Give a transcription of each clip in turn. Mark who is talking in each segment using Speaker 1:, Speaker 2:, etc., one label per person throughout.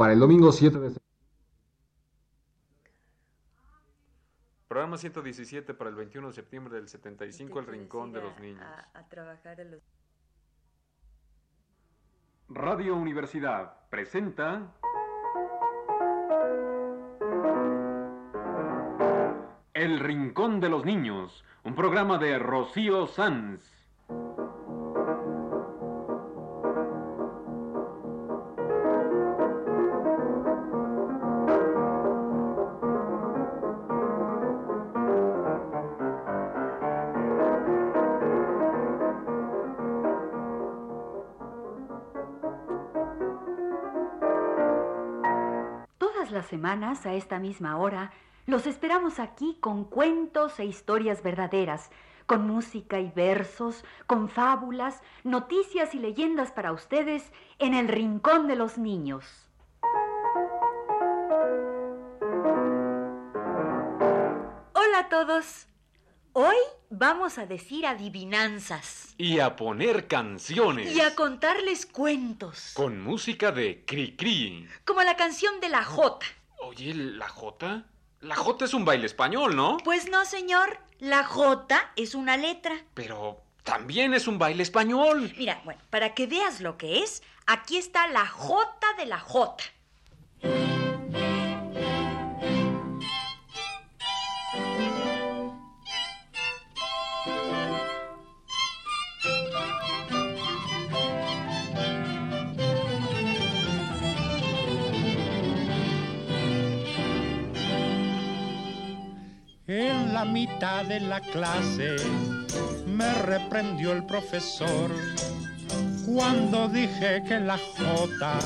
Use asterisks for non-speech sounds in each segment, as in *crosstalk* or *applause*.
Speaker 1: para el domingo 7 de septiembre.
Speaker 2: Programa 117 para el 21 de septiembre del 75, El Rincón de los Niños.
Speaker 3: A, a trabajar en los...
Speaker 4: Radio Universidad presenta El Rincón de los Niños, un programa de Rocío Sanz.
Speaker 5: Semanas, a esta misma hora, los esperamos aquí con cuentos e historias verdaderas, con música y versos, con fábulas, noticias y leyendas para ustedes en el Rincón de los Niños. Hola a todos. Hoy vamos a decir adivinanzas
Speaker 2: Y a poner canciones.
Speaker 5: y a contarles cuentos,
Speaker 2: Con música de Cri Cri.
Speaker 5: como la canción de la Jota.
Speaker 2: Oye, ¿la Jota? La Jota es un baile español, ¿no?
Speaker 5: Pues no, señor, la J es una letra.
Speaker 2: Pero también es un baile español.
Speaker 5: Mira, bueno, para que veas lo que es, aquí está la J de la J.
Speaker 6: la mitad de la clase me reprendió el profesor cuando dije que la J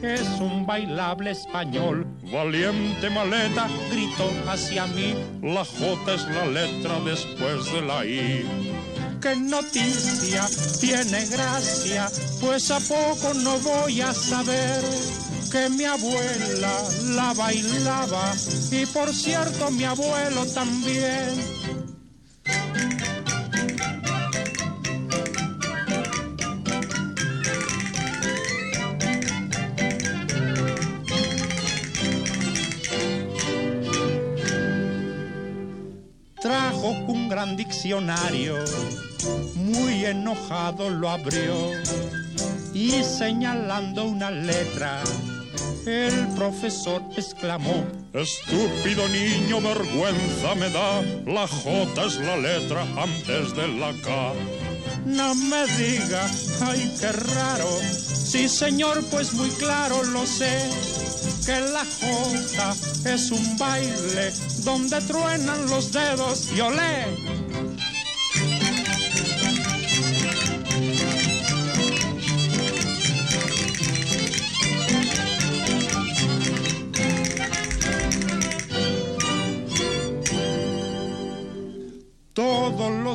Speaker 6: es un bailable español. Valiente maleta gritó hacia mí, la J es la letra después de la I. Qué noticia, tiene gracia, pues a poco no voy a saber que mi abuela la bailaba y por cierto mi abuelo también. Trajo un gran diccionario, muy enojado lo abrió y señalando una letra, el profesor exclamó, Estúpido niño, vergüenza me da, la J es la letra antes de la K. No me diga, ay, qué raro. Sí, señor, pues muy claro lo sé. Que la J es un baile donde truenan los dedos y olé.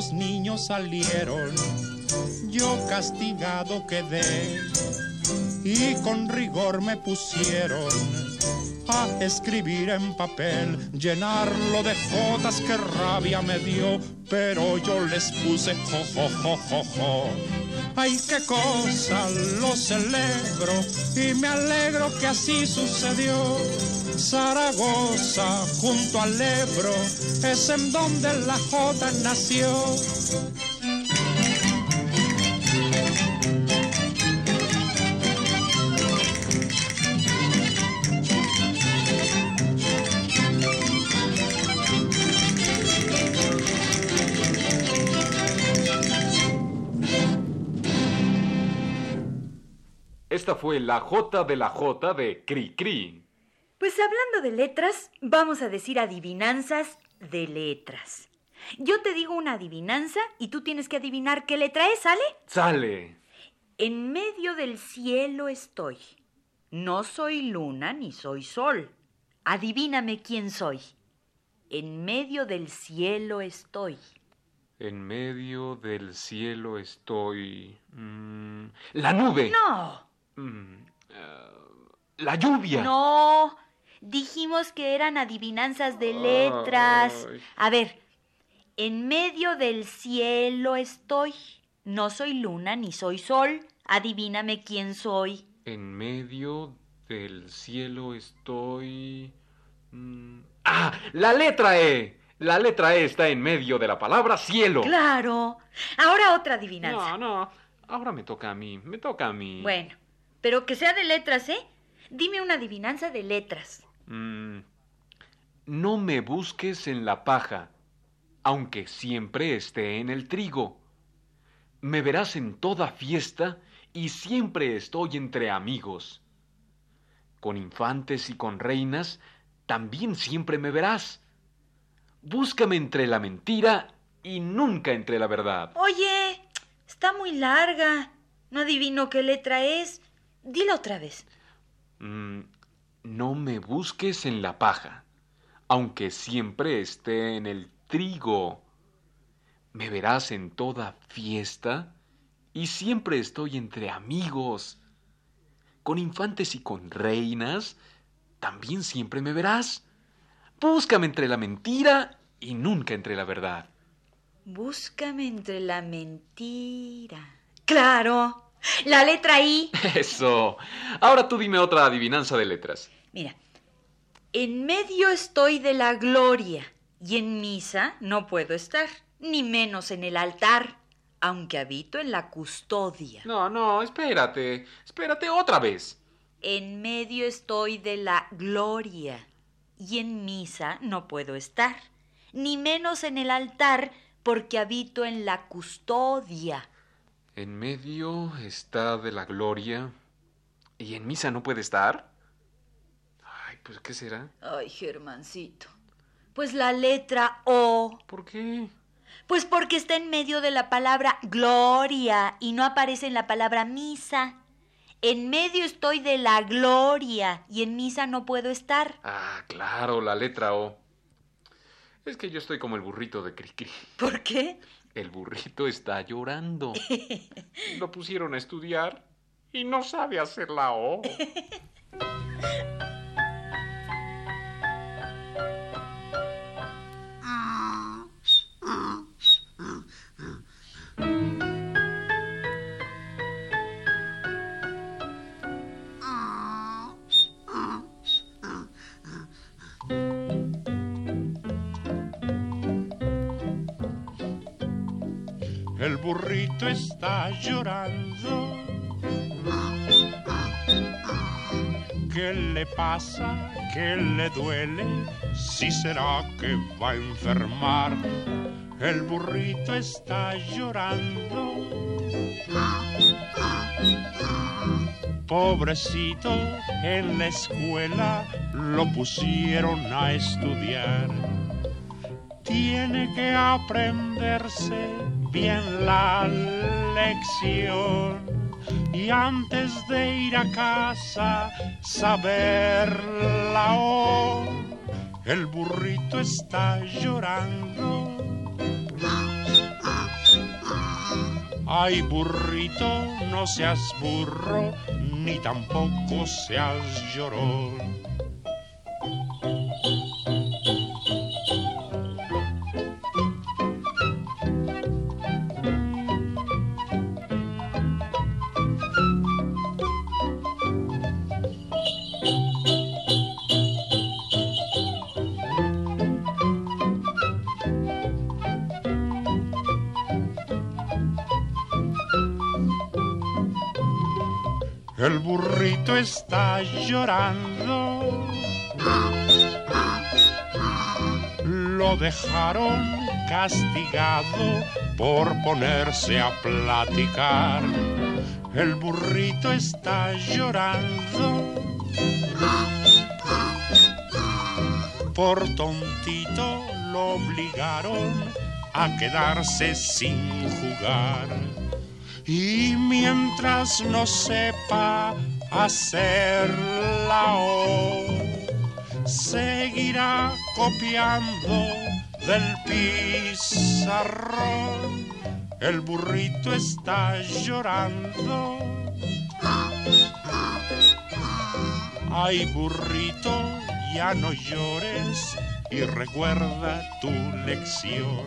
Speaker 6: Los niños salieron, yo castigado quedé y con rigor me pusieron a escribir en papel, llenarlo de jotas que rabia me dio, pero yo les puse jo, jo, jo, jo. Ay, qué cosa, lo celebro y me alegro que así sucedió. Zaragoza, junto al Ebro, es en donde la J nació.
Speaker 2: Esta fue la J de la J de Cri Cri.
Speaker 5: Pues hablando de letras, vamos a decir adivinanzas de letras. Yo te digo una adivinanza y tú tienes que adivinar qué letra es, ¿sale?
Speaker 2: Sale.
Speaker 5: En medio del cielo estoy. No soy luna ni soy sol. Adivíname quién soy. En medio del cielo estoy.
Speaker 2: En medio del cielo estoy. mm, la nube.
Speaker 5: No,
Speaker 2: Mm, eh, la lluvia.
Speaker 5: no. Dijimos que eran adivinanzas de letras.
Speaker 2: Ay.
Speaker 5: A ver, en medio del cielo estoy. No soy luna ni soy sol. Adivíname quién soy.
Speaker 2: En medio El cielo estoy... mm, ¡Ah! La letra E. La letra E está en medio de la palabra cielo.
Speaker 5: Claro. Ahora otra adivinanza.
Speaker 2: No, no. Ahora me toca a mí. Me toca a mí.
Speaker 5: Bueno, pero que sea de letras, ¿eh? Dime una adivinanza de letras.
Speaker 2: Mm, no me busques en la paja, aunque siempre esté en el trigo. Me verás en toda fiesta y siempre estoy entre amigos. Con infantes y con reinas también siempre me verás. Búscame entre la mentira y nunca entre la verdad.
Speaker 5: Oye, está muy larga. No adivino qué letra es. Dila otra vez.
Speaker 2: Mm, no me busques en la paja, aunque siempre esté en el trigo. Me verás en toda fiesta y siempre estoy entre amigos. Con infantes y con reinas también siempre me verás. Búscame entre la mentira y nunca entre la verdad.
Speaker 5: Búscame entre la mentira. Claro, la letra I. *laughs*
Speaker 2: Eso. Ahora tú dime otra adivinanza de letras.
Speaker 5: Mira, en medio estoy de la gloria y en misa no puedo estar, ni menos en el altar, aunque habito en la custodia.
Speaker 2: No, no, espérate. Espérate otra vez.
Speaker 5: En medio estoy de la gloria y en misa no puedo estar, ni menos en el altar, porque habito en la custodia.
Speaker 2: En medio está de la gloria y en misa no puede estar. Ay, pues ¿qué será?
Speaker 5: Ay, Germancito. Pues la letra O.
Speaker 2: ¿Por qué?
Speaker 5: Pues porque está en medio de la palabra gloria y no aparece en la palabra misa. En medio estoy de la gloria y en misa no puedo estar.
Speaker 2: Ah, claro, la letra O. Es que yo estoy como el burrito de Cricri.
Speaker 5: ¿Por qué?
Speaker 2: El burrito está llorando. *laughs* Lo pusieron a estudiar y no sabe hacer la O. *laughs*
Speaker 6: burrito está llorando. ¿Qué le pasa? ¿Qué le duele? Si será que va a enfermar. El burrito está llorando. Pobrecito, en la escuela lo pusieron a estudiar tiene que aprenderse bien la lección y antes de ir a casa saber la O. El burrito está llorando. Ay, burrito, no seas burro, ni tampoco seas llorón. El burrito está llorando. Lo dejaron castigado por ponerse a platicar. El burrito está llorando. Por tontito lo obligaron a quedarse sin jugar. Y mientras no sepa hacer la O, seguirá copiando del pizarrón. El burrito está llorando. Ay, burrito, ya no llores y recuerda tu lección.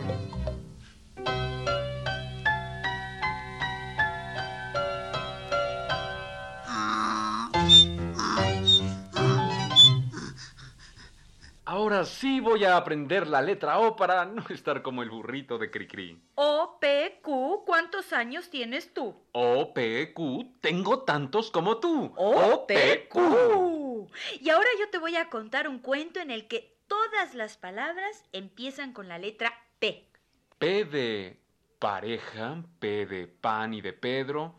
Speaker 2: Ahora sí voy a aprender la letra O para no *laughs* estar como el burrito de Cricri.
Speaker 5: O, P, Q, ¿cuántos años tienes tú?
Speaker 2: O, P, Q, tengo tantos como tú.
Speaker 5: O, P, Q. Y ahora yo te voy a contar un cuento en el que todas las palabras empiezan con la letra P.
Speaker 2: P de pareja, P de pan y de Pedro.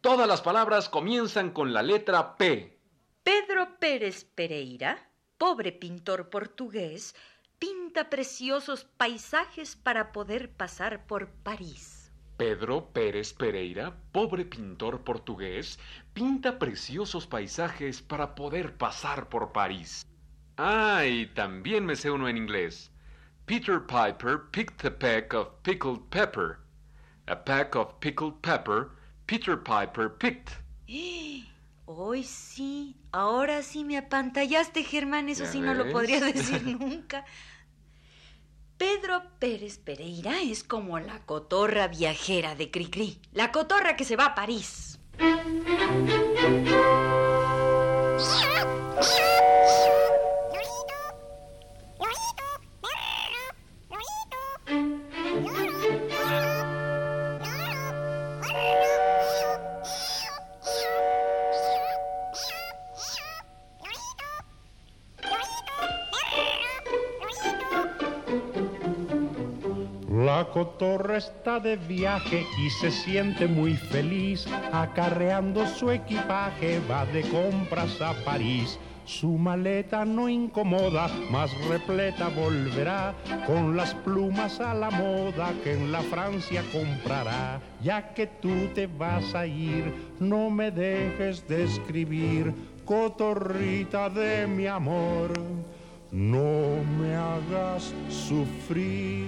Speaker 2: Todas las palabras comienzan con la letra P.
Speaker 5: Pedro Pérez Pereira, pobre pintor portugués, pinta preciosos paisajes para poder pasar por París.
Speaker 2: Pedro Pérez Pereira, pobre pintor portugués, pinta preciosos paisajes para poder pasar por París. Ah, y también me sé uno en inglés. Peter Piper picked a peck of pickled pepper. A peck of pickled pepper Peter Piper picked.
Speaker 5: Hoy sí, ahora sí me apantallaste, Germán, eso
Speaker 2: ¿Ya
Speaker 5: sí no lo podría *laughs* decir nunca. Pedro Pérez Pereira es como la cotorra viajera de Cricri, la cotorra que se va a París.
Speaker 6: Cotorra está de viaje y se siente muy feliz. Acarreando su equipaje va de compras a París. Su maleta no incomoda, más repleta volverá con las plumas a la moda que en la Francia comprará. Ya que tú te vas a ir, no me dejes de escribir, cotorrita de mi amor. No me hagas sufrir.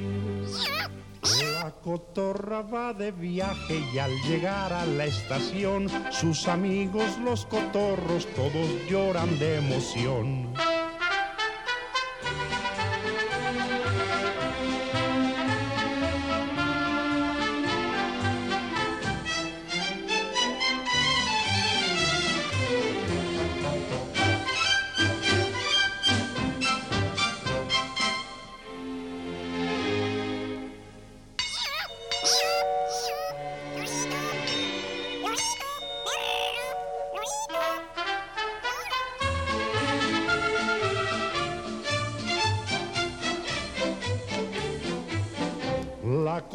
Speaker 6: La cotorra va de viaje y al llegar a la estación, sus amigos los cotorros todos lloran de emoción.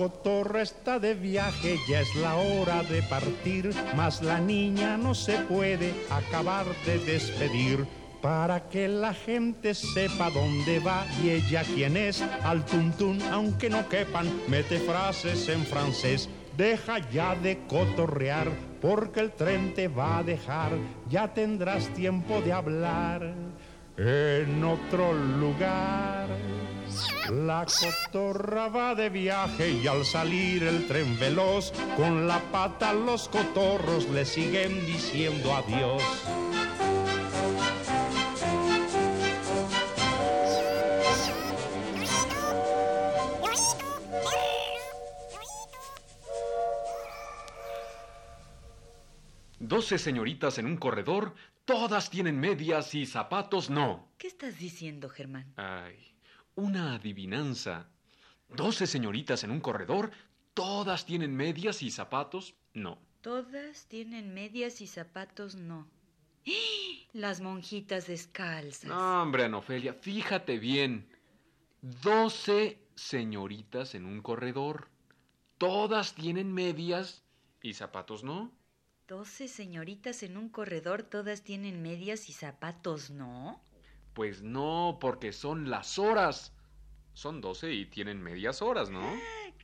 Speaker 6: La cotorra está de viaje, ya es la hora de partir, mas la niña no se puede acabar de despedir. Para que la gente sepa dónde va y ella quién es, al tuntún, aunque no quepan, mete frases en francés. Deja ya de cotorrear, porque el tren te va a dejar, ya tendrás tiempo de hablar en otro lugar. La cotorra va de viaje y al salir el tren veloz, con la pata los cotorros le siguen diciendo adiós.
Speaker 2: Doce señoritas en un corredor, todas tienen medias y zapatos no.
Speaker 5: ¿Qué estás diciendo, Germán?
Speaker 2: Ay, una adivinanza. Doce señoritas en un corredor, todas tienen medias y zapatos no.
Speaker 5: Todas tienen medias y zapatos no. *gasps* Las monjitas descalzas.
Speaker 2: No, hombre, Anofelia, fíjate bien. Doce señoritas en un corredor, todas tienen medias y zapatos no.
Speaker 5: Doce señoritas en un corredor, todas tienen medias y zapatos, ¿no?
Speaker 2: Pues no, porque son las horas. Son doce y tienen medias horas, ¿no?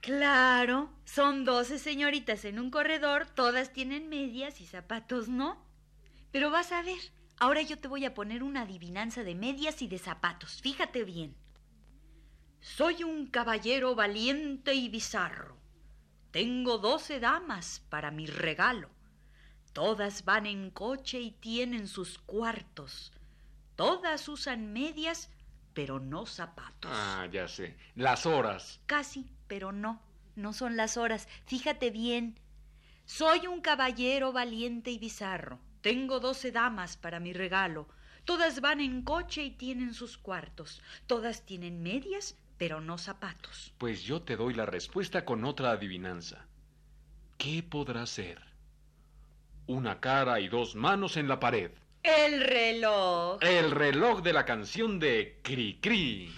Speaker 5: Claro, son doce señoritas en un corredor, todas tienen medias y zapatos, ¿no? Pero vas a ver, ahora yo te voy a poner una adivinanza de medias y de zapatos, fíjate bien. Soy un caballero valiente y bizarro. Tengo doce damas para mi regalo. Todas van en coche y tienen sus cuartos. Todas usan medias, pero no zapatos.
Speaker 2: Ah, ya sé. Las horas.
Speaker 5: Casi, pero no, no son las horas. Fíjate bien. Soy un caballero valiente y bizarro. Tengo doce damas para mi regalo.
Speaker 1: Todas van en coche y tienen sus cuartos. Todas tienen medias, pero no zapatos.
Speaker 2: Pues yo te doy la respuesta con otra adivinanza. ¿Qué podrá ser? Una cara y dos manos en la pared.
Speaker 1: El reloj.
Speaker 2: El reloj de la canción de Cri Cri.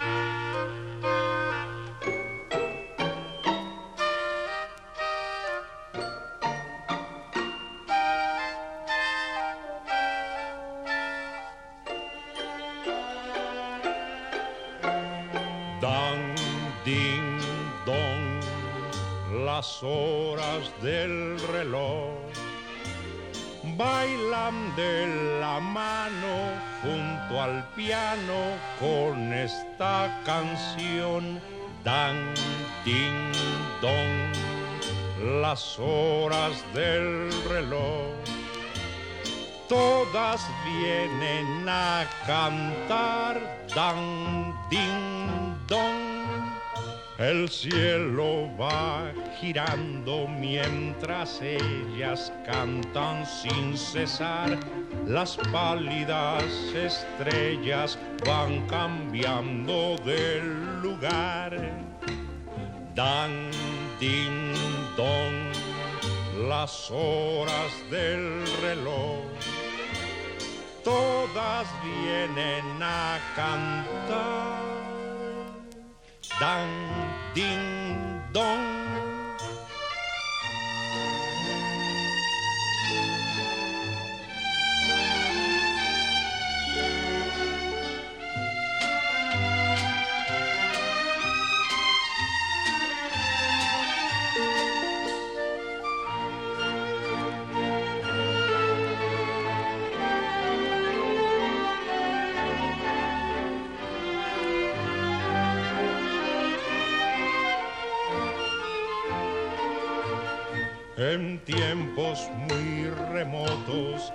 Speaker 6: Dan, ding, dong, las horas del reloj bailan de la mano junto al piano con esta canción. Dan, ding, dong, las horas del reloj todas vienen a cantar dan ding. El cielo va girando mientras ellas cantan sin cesar. Las pálidas estrellas van cambiando de lugar. Dan ding dong, las horas del reloj todas vienen a cantar. Dan, ding, dong. En tiempos muy remotos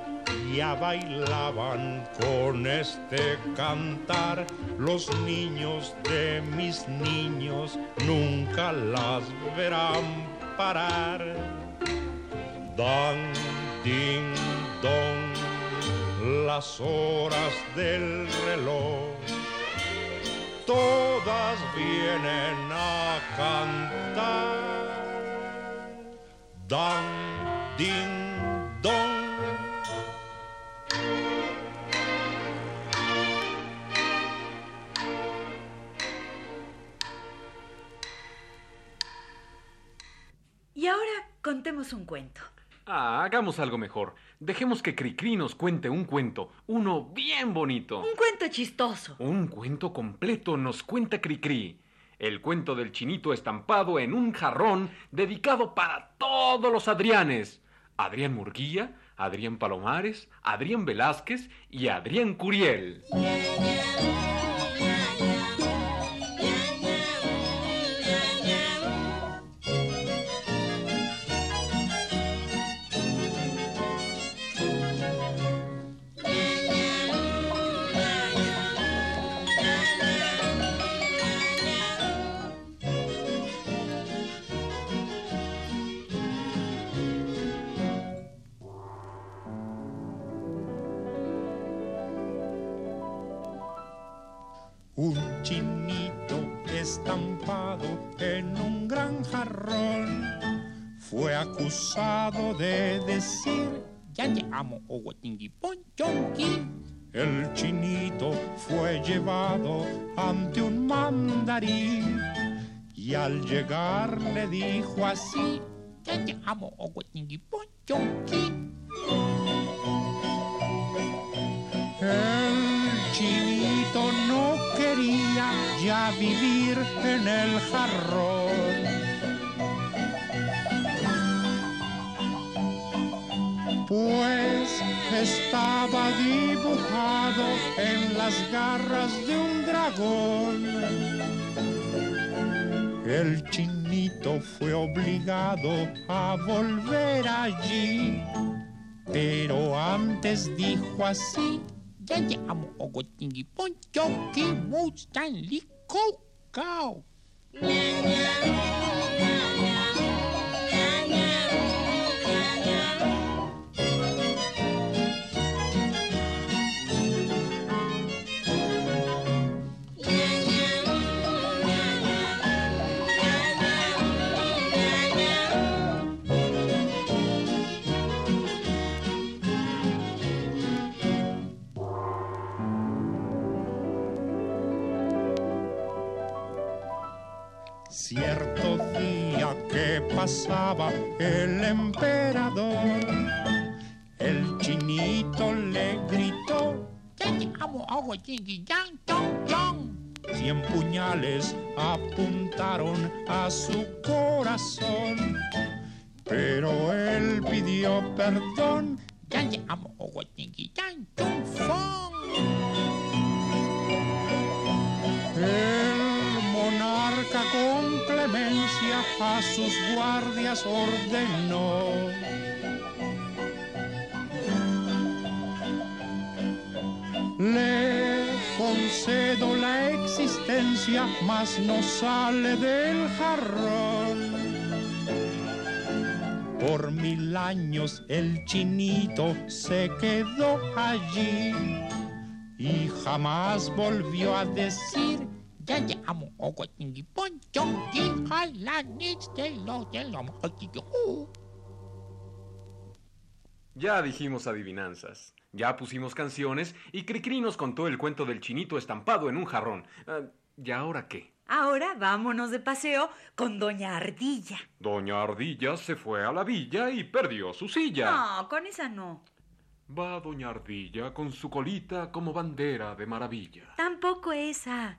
Speaker 6: ya bailaban con este cantar los niños de mis niños nunca las verán parar. Dan, ding, dong, las horas del reloj todas vienen a cantar. Dan, ding, dong.
Speaker 1: Y ahora contemos un cuento.
Speaker 2: Ah, hagamos algo mejor. Dejemos que Cricri nos cuente un cuento, uno bien bonito.
Speaker 1: Un cuento chistoso.
Speaker 2: Un cuento completo nos cuenta Cricri. El cuento del chinito estampado en un jarrón dedicado para todos los Adrianes. Adrián Murguía, Adrián Palomares, Adrián Velázquez y Adrián Curiel.
Speaker 6: El chinito fue llevado ante un mandarín y al llegar le dijo así te amo oguatingui ponchonqui. El chinito no quería ya vivir en el jarrón. Pues estaba dibujado en las garras de un dragón. El chinito fue obligado a volver allí, pero antes dijo así. Ya llamo ogotingui ponchoki mustan liko cao. Cierto pasaba el emperador, el chinito le gritó. Cien puñales apuntaron a su corazón, pero él pidió perdón. A sus guardias ordenó. Le concedo la existencia, mas no sale del jarrón. Por mil años el chinito se quedó allí y jamás volvió a decir
Speaker 4: Ya dijimos adivinanzas, ya pusimos canciones y Cricri nos contó el cuento del chinito estampado en un jarrón. Ah, ¿Y ahora qué?
Speaker 1: Ahora vámonos de paseo con Doña Ardilla.
Speaker 2: Doña Ardilla se fue a la villa y perdió su silla.
Speaker 1: No, con esa no.
Speaker 2: Va Doña Ardilla con su colita como bandera de maravilla.
Speaker 1: Tampoco esa.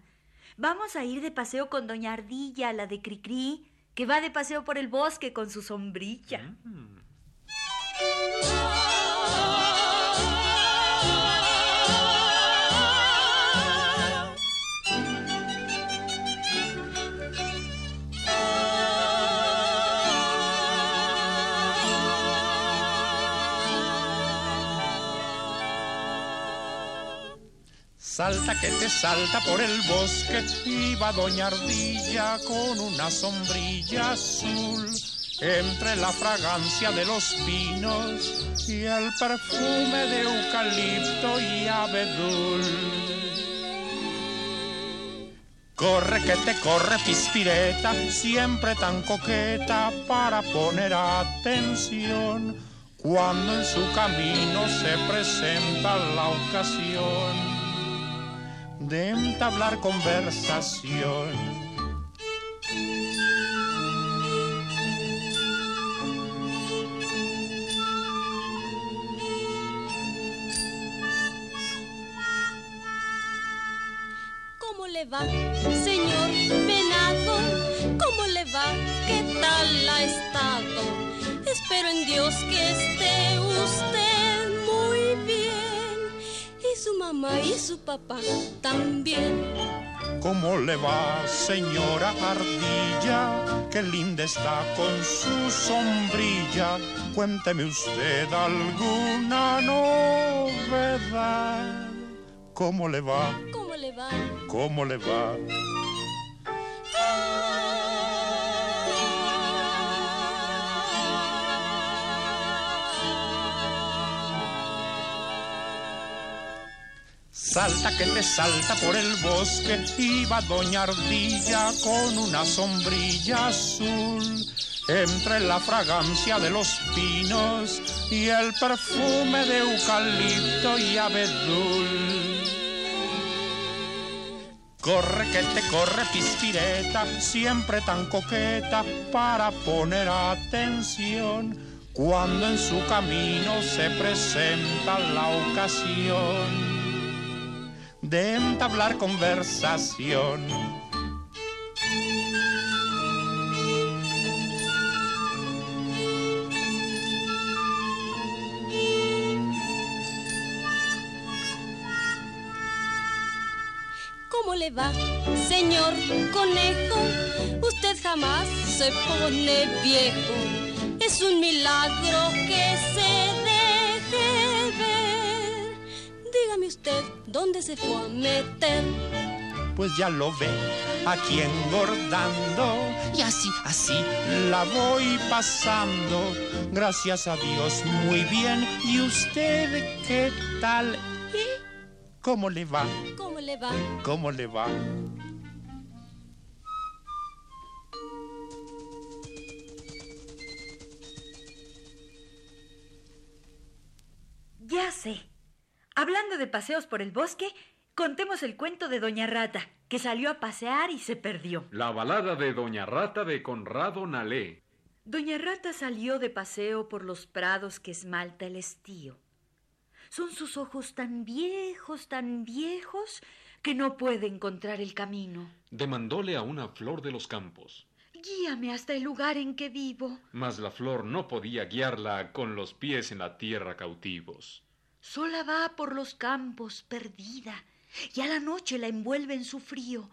Speaker 1: Vamos a ir de paseo con Doña Ardilla, la de Cricri, que va de paseo por el bosque con su sombrilla.
Speaker 2: Mm.
Speaker 6: Salta que te salta por el bosque, iba Doña Ardilla con una sombrilla azul. Entre la fragancia de los pinos y el perfume de eucalipto y abedul. Corre que te corre pispireta, siempre tan coqueta para poner atención cuando en su camino se presenta la ocasión de entablar conversación.
Speaker 3: ¿Cómo le va, señor venado? ¿Cómo le va? ¿Qué tal ha estado? Espero en Dios que esté mamá y su papá también.
Speaker 6: ¿Cómo le va, señora Ardilla? Qué linda está con su sombrilla. Cuénteme usted alguna novedad. ¿Cómo le va?
Speaker 3: ¿Cómo le va?
Speaker 6: ¿Cómo le va? Salta que te salta por el bosque, iba Doña Ardilla con una sombrilla azul. Entre la fragancia de los pinos y el perfume de eucalipto y abedul. Corre que te corre pispireta, siempre tan coqueta para poner atención cuando en su camino se presenta la ocasión de entablar conversación.
Speaker 3: ¿Cómo le va, señor conejo? Usted jamás se pone viejo. Es un milagro que se usted, ¿dónde se fue a meter?
Speaker 6: Pues ya lo ve aquí engordando y así, así la voy pasando. Gracias a Dios, muy bien. ¿Y usted qué tal? ¿Eh? ¿Cómo le va?
Speaker 3: ¿Cómo le va?
Speaker 6: ¿Cómo le va?
Speaker 1: Hablando de paseos por el bosque,
Speaker 5: Contemos el cuento de Doña Rata, que salió a pasear y se perdió.
Speaker 7: La balada de Doña Rata de Conrado Nalé.
Speaker 5: Doña Rata salió de paseo por los prados que esmalta el estío. Son sus ojos tan viejos, tan viejos, que no puede encontrar el camino.
Speaker 2: Demandóle a una flor de los campos.
Speaker 5: Guíame hasta el lugar en que vivo.
Speaker 2: Mas la flor no podía guiarla con los pies en la tierra cautivos.
Speaker 5: Sola va por los campos, perdida, y a la noche la envuelve en su frío.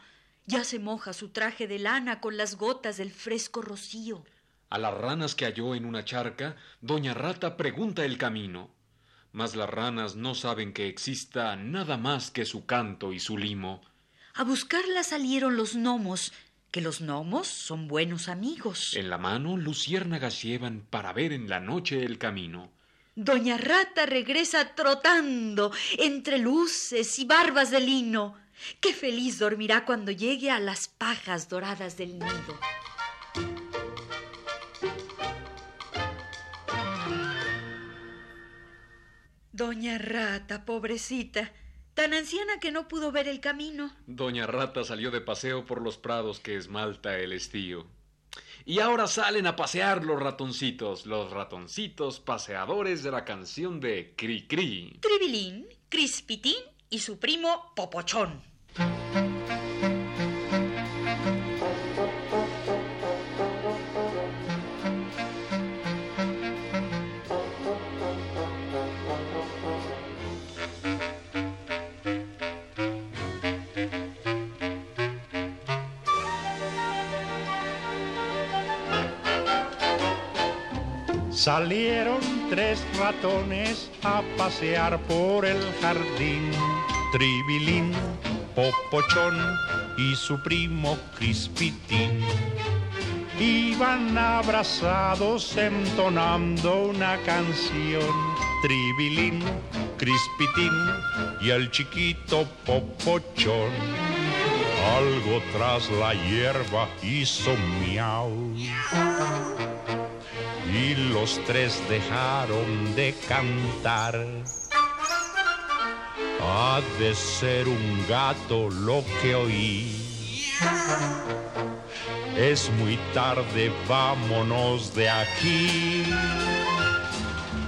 Speaker 5: Ya se moja su traje de lana con las gotas del fresco rocío.
Speaker 2: A las ranas que halló en una charca, Doña Rata pregunta el camino. Mas las ranas no saben que exista nada más que su canto y su limo.
Speaker 5: A buscarla salieron los gnomos, que los gnomos son buenos amigos.
Speaker 2: En la mano luciérnagas llevan para ver en la noche el camino.
Speaker 5: Doña Rata regresa trotando entre luces y barbas de lino. Qué feliz dormirá cuando llegue a las pajas doradas del nido. Doña Rata, pobrecita, tan anciana que no pudo ver el camino.
Speaker 2: Doña Rata salió de paseo por los prados que esmalta el estío. Y ahora salen a pasear los ratoncitos, los ratoncitos paseadores de la canción de Cri Cri.
Speaker 5: Tribilín, Crispitín y su primo Popochón.
Speaker 6: Salieron tres ratones a pasear por el jardín. Tribilín, Popochón y su primo Crispitín. Iban abrazados entonando una canción. Tribilín, Crispitín y el chiquito Popochón. Algo tras la hierba hizo miau y los tres dejaron de cantar. Ha de ser un gato lo que oí. Es muy tarde, vámonos de aquí.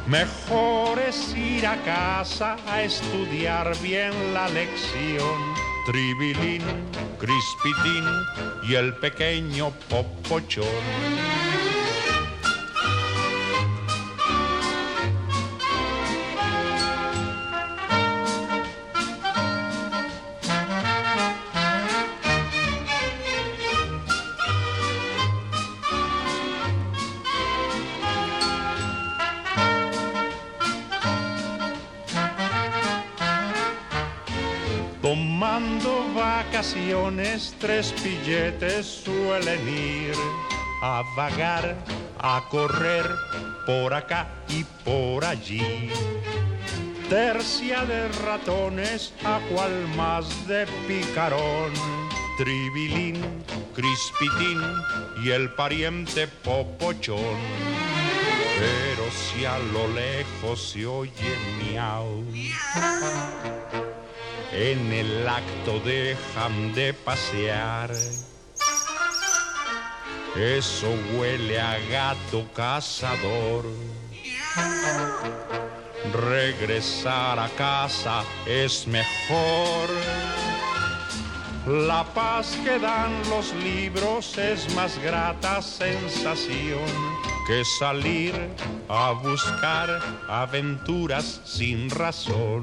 Speaker 6: Mejor es ir a casa a estudiar bien la lección. Tribilín, Crispitín y el pequeño Popochón. Tres pilletes suelen ir a vagar, a correr por acá y por allí. Tercia de ratones, a cual más de picarón. Tribilín, Crispitín y el pariente Popochón. Pero si a lo lejos se oye miau en el acto dejan de pasear. Eso huele a gato cazador. Regresar a casa es mejor. La paz que dan los libros es más grata sensación que salir a buscar aventuras sin razón.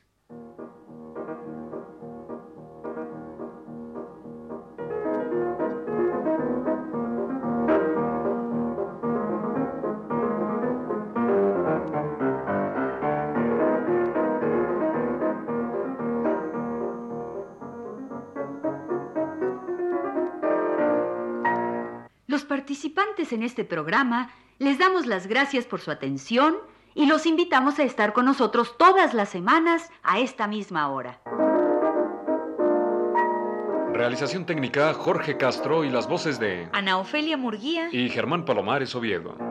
Speaker 8: En este programa
Speaker 5: Les damos las gracias por su atención y los invitamos a estar con nosotros todas las semanas a esta misma hora.
Speaker 2: Realización técnica Jorge Castro y las voces de
Speaker 1: Ana Ofelia Murguía
Speaker 2: y Germán Palomares Oviedo.